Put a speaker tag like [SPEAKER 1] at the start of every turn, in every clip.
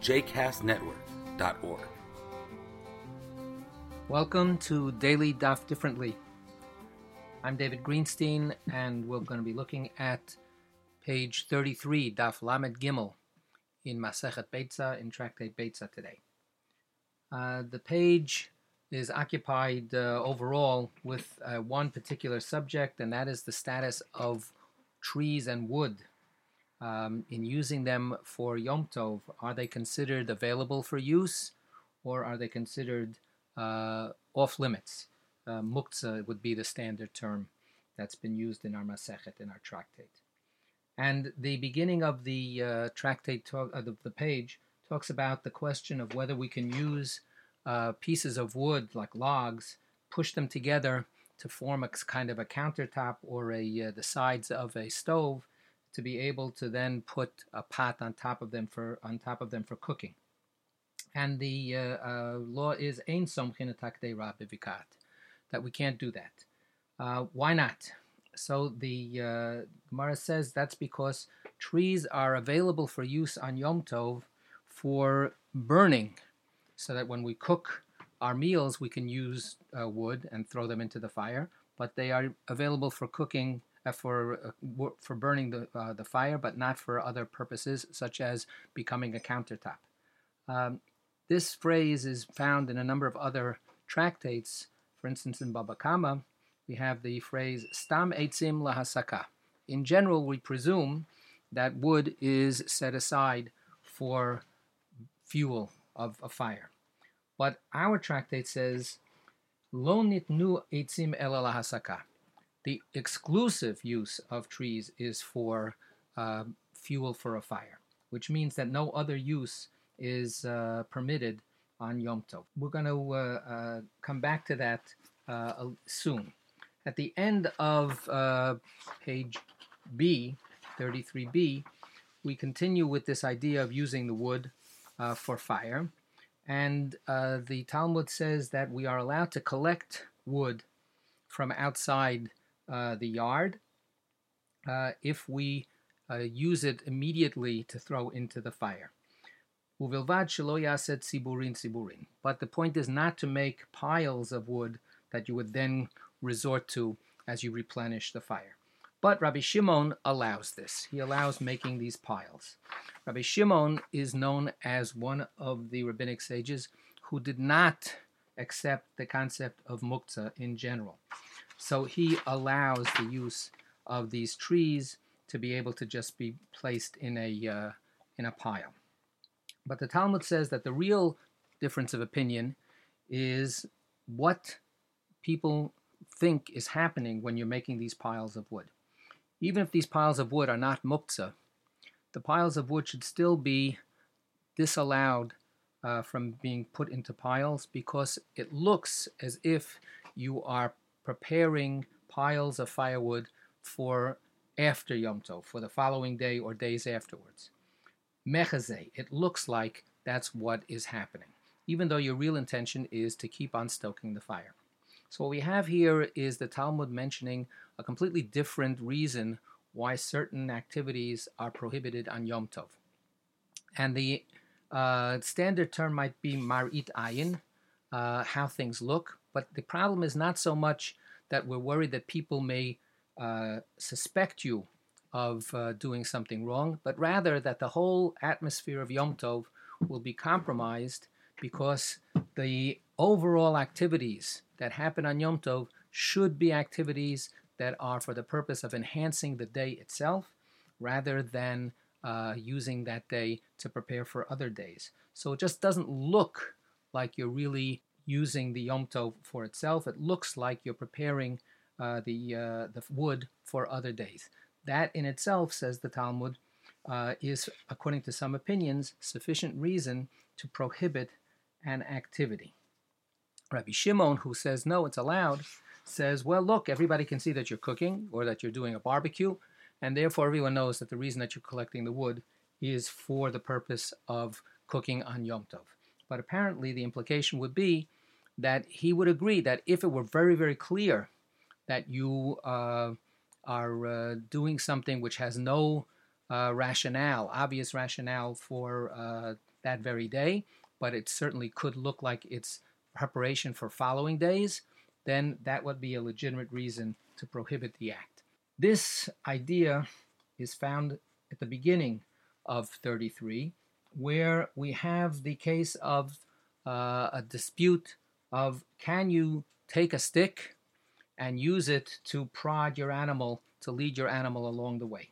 [SPEAKER 1] jcastnetwork.org.
[SPEAKER 2] Welcome to Daily Daf Differently. I'm David Greenstein, and we're going to be looking at page 33, Daf Lamed Gimel, in Masechet Beitza, in Tractate Beitza today. Uh, the page is occupied uh, overall with uh, one particular subject, and that is the status of trees and wood um, in using them for Yom Tov, are they considered available for use or are they considered uh, off limits? Uh, muktzah would be the standard term that's been used in our Masechet, in our tractate. And the beginning of the uh, tractate, talk, uh, the, the, page, talks about the question of whether we can use uh, pieces of wood, like logs, push them together to form a kind of a countertop or a uh, the sides of a stove to be able to then put a pot on top of them for on top of them for cooking. And the uh, uh, law is ein somchin that we can't do that. Uh, why not? So the uh, Gemara says that's because trees are available for use on Yom Tov for burning, so that when we cook our meals, we can use uh, wood and throw them into the fire. But they are available for cooking for uh, for burning the uh, the fire, but not for other purposes, such as becoming a countertop. Um, this phrase is found in a number of other tractates. For instance, in Baba Kama, we have the phrase "stam eitzim lahasaka." In general, we presume that wood is set aside for fuel of a fire. But our tractate says, Lo nitnu eitzim ela lahasaka the exclusive use of trees is for uh, fuel for a fire, which means that no other use is uh, permitted on Yom Tov. We're going to uh, uh, come back to that uh, soon. At the end of uh, page B, 33b, we continue with this idea of using the wood for fire. And the Talmud says that we are allowed to collect wood from outside the yard uh, if we uh, use it immediately to throw into the fire. Uvilvad yaset siburin siburin. But the point is not to make piles of wood that you would then resort to as you replenish the fire. But Rabbi Shimon allows this. He allows making these piles. Rabbi Shimon is known as one of the rabbinic sages who did not accept the concept of muktzah in general. So he allows the use of these trees to be able to just be placed in a uh, in a pile. But the Talmud says that the real difference of opinion is what people think is happening when you're making these piles of wood. Even if these piles of wood are not muktzah, the piles of wood should still be disallowed uh, from being put into piles because it looks as if you are preparing piles of firewood for after Yom Tov, for the following day or days afterwards. Mechazeh, it looks like that's what is happening, even though your real intention is to keep on stoking the fire. So, what we have here is the Talmud mentioning a completely different reason why certain activities are prohibited on Yom Tov. And the uh, standard term might be marit ayin, uh, how things look, but the problem is not so much that we're worried that people may uh, suspect you of uh, doing something wrong, but rather that the whole atmosphere of Yom Tov will be compromised because the overall activities that happen on Yom Tov should be activities that are for the purpose of enhancing the day itself rather than uh, using that day to prepare for other days. So it just doesn't look like you're really using the Yom Tov for itself. It looks like you're preparing uh, the, uh, the wood for other days. That in itself, says the Talmud, uh, is, according to some opinions, sufficient reason to prohibit an activity. Rabbi Shimon, who says no, it's allowed, says, well, look, everybody can see that you're cooking or that you're doing a barbecue, and therefore everyone knows that the reason that you're collecting the wood is for the purpose of cooking on Yom Tov. But apparently, the implication would be that he would agree that if it were very, very clear that you uh, are uh, doing something which has no uh, rationale, obvious rationale for uh, that very day, but it certainly could look like it's preparation for following days, then that would be a legitimate reason to prohibit the act. This idea is found at the beginning of 33, where we have the case of uh, a dispute of can you take a stick and use it to prod your animal to lead your animal along the way.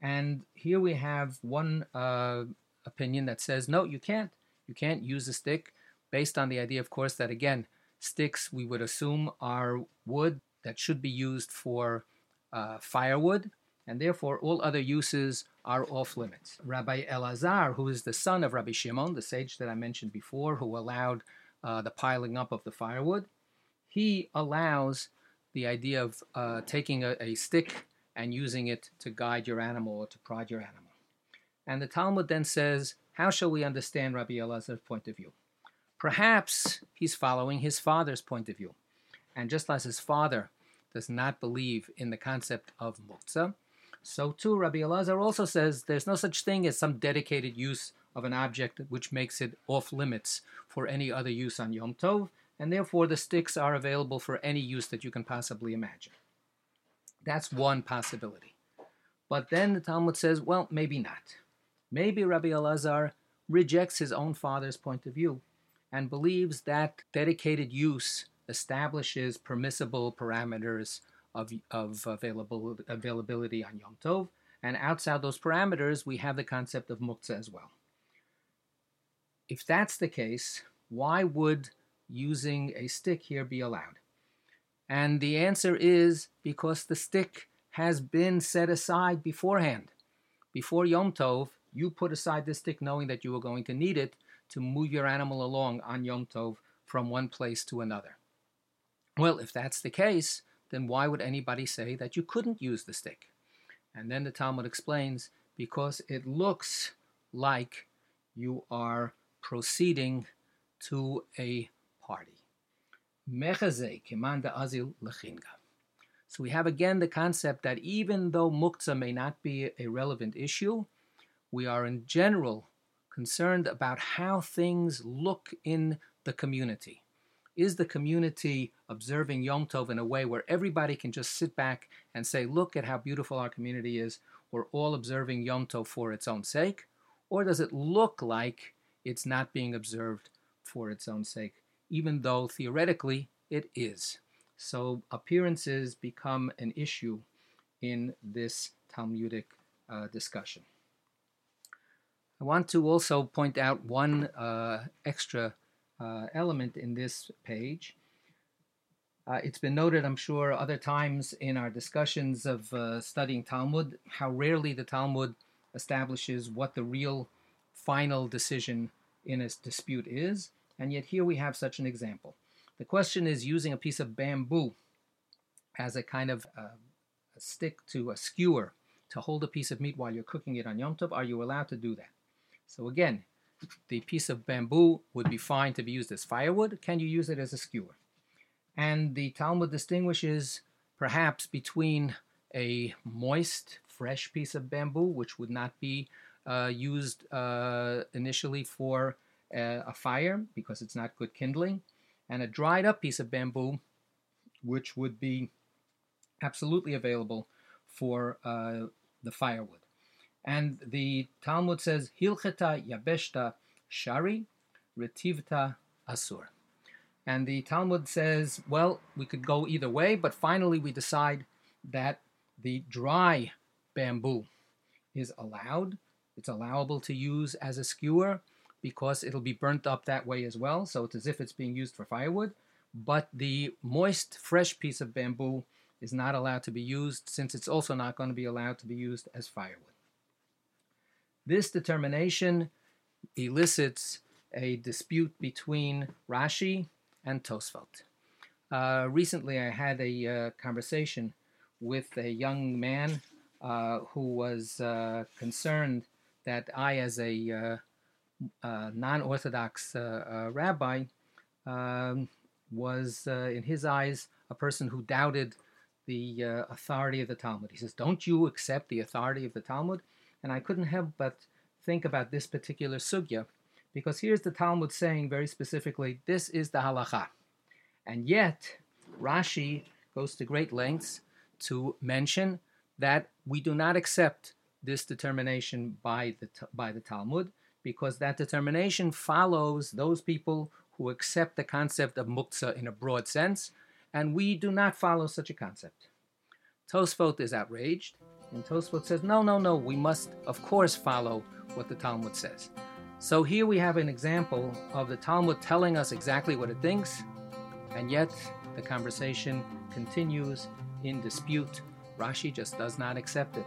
[SPEAKER 2] And here we have one uh, opinion that says no, you can't. You can't use a stick, based on the idea, of course, that again, sticks we would assume are wood that should be used for uh, firewood, and therefore all other uses are off limits. Rabbi Elazar, who is the son of Rabbi Shimon, the sage that I mentioned before, who allowed uh, the piling up of the firewood, he allows the idea of uh, taking a, a, stick and using it to guide your animal or to prod your animal. And the Talmud then says, how shall we understand Rabbi Elazar's point of view? Perhaps he's following his father's point of view. And just as his father does not believe in the concept of muktzah, so too Rabbi Elazar also says there's no such thing as some dedicated use of an object which makes it off limits for any other use on Yom Tov, and therefore the sticks are available for any use that you can possibly imagine. That's one possibility. But then the Talmud says, well, maybe not. Maybe Rabbi Elazar rejects his own father's point of view and believes that dedicated use establishes permissible parameters of, of available, availability on Yom Tov, and outside those parameters, we have the concept of muktzah as well. If that's the case, why would using a stick here be allowed? And the answer is because the stick has been set aside beforehand. Before Yom Tov, you put aside the stick knowing that you were going to need it to move your animal along on Yom Tov from one place to another. Well, if that's the case, then why would anybody say that you couldn't use the stick? And then the Talmud explains because it looks like you are proceeding to a party. Kemanda azil lechinga. So we have again the concept that even though muktzah may not be a relevant issue, we are in general concerned about how things look in the community. Is the community observing Yom Tov in a way where everybody can just sit back and say, look at how beautiful our community is? We're all observing Yom Tov for its own sake? Or does it look like it's not being observed for its own sake, even though theoretically it is. So appearances become an issue in this Talmudic uh, discussion. I want to also point out one uh, extra uh, element in this page. Uh, it's been noted, I'm sure, other times in our discussions of uh, studying Talmud, how rarely the Talmud establishes what the real final decision in a dispute is, and yet here we have such an example. The question is using a piece of bamboo as a kind of uh, a stick to a skewer to hold a piece of meat while you're cooking it on Yom Tov. Are you allowed to do that? So again, the piece of bamboo would be fine to be used as firewood. Can you use it as a skewer? And the Talmud distinguishes perhaps between a moist, fresh piece of bamboo, which would not be used uh, initially for uh, a fire because it's not good kindling, and a dried up piece of bamboo, which would be absolutely available for uh, the firewood. And the Talmud says, Hilcheta Yabeshta Shari Retivta Asur. And the Talmud says, well, we could go either way, but finally we decide that the dry bamboo is allowed it's allowable to use as a skewer because it'll be burnt up that way as well. So it's as if it's being used for firewood. But the moist, fresh piece of bamboo is not allowed to be used since it's also not going to be allowed to be used as firewood. This determination elicits a dispute between Rashi and Tosfot. Uh, recently, I had a uh, conversation with a young man uh, who was uh, concerned that I, as a uh, uh, non Orthodox rabbi, um, was, in his eyes, a person who doubted the authority of the Talmud. He says, Don't you accept the authority of the Talmud? And I couldn't help but think about this particular sugya, because here's the Talmud saying very specifically, this is the halacha. And yet, Rashi goes to great lengths to mention that we do not accept this determination by the, by the Talmud, because that determination follows those people who accept the concept of muktzah in a broad sense, and we do not follow such a concept. Tosfot is outraged, and Tosfot says, no, no, no, we must, of course, follow what the Talmud says. So here we have an example of the Talmud telling us exactly what it thinks, and yet the conversation continues in dispute. Rashi just does not accept it.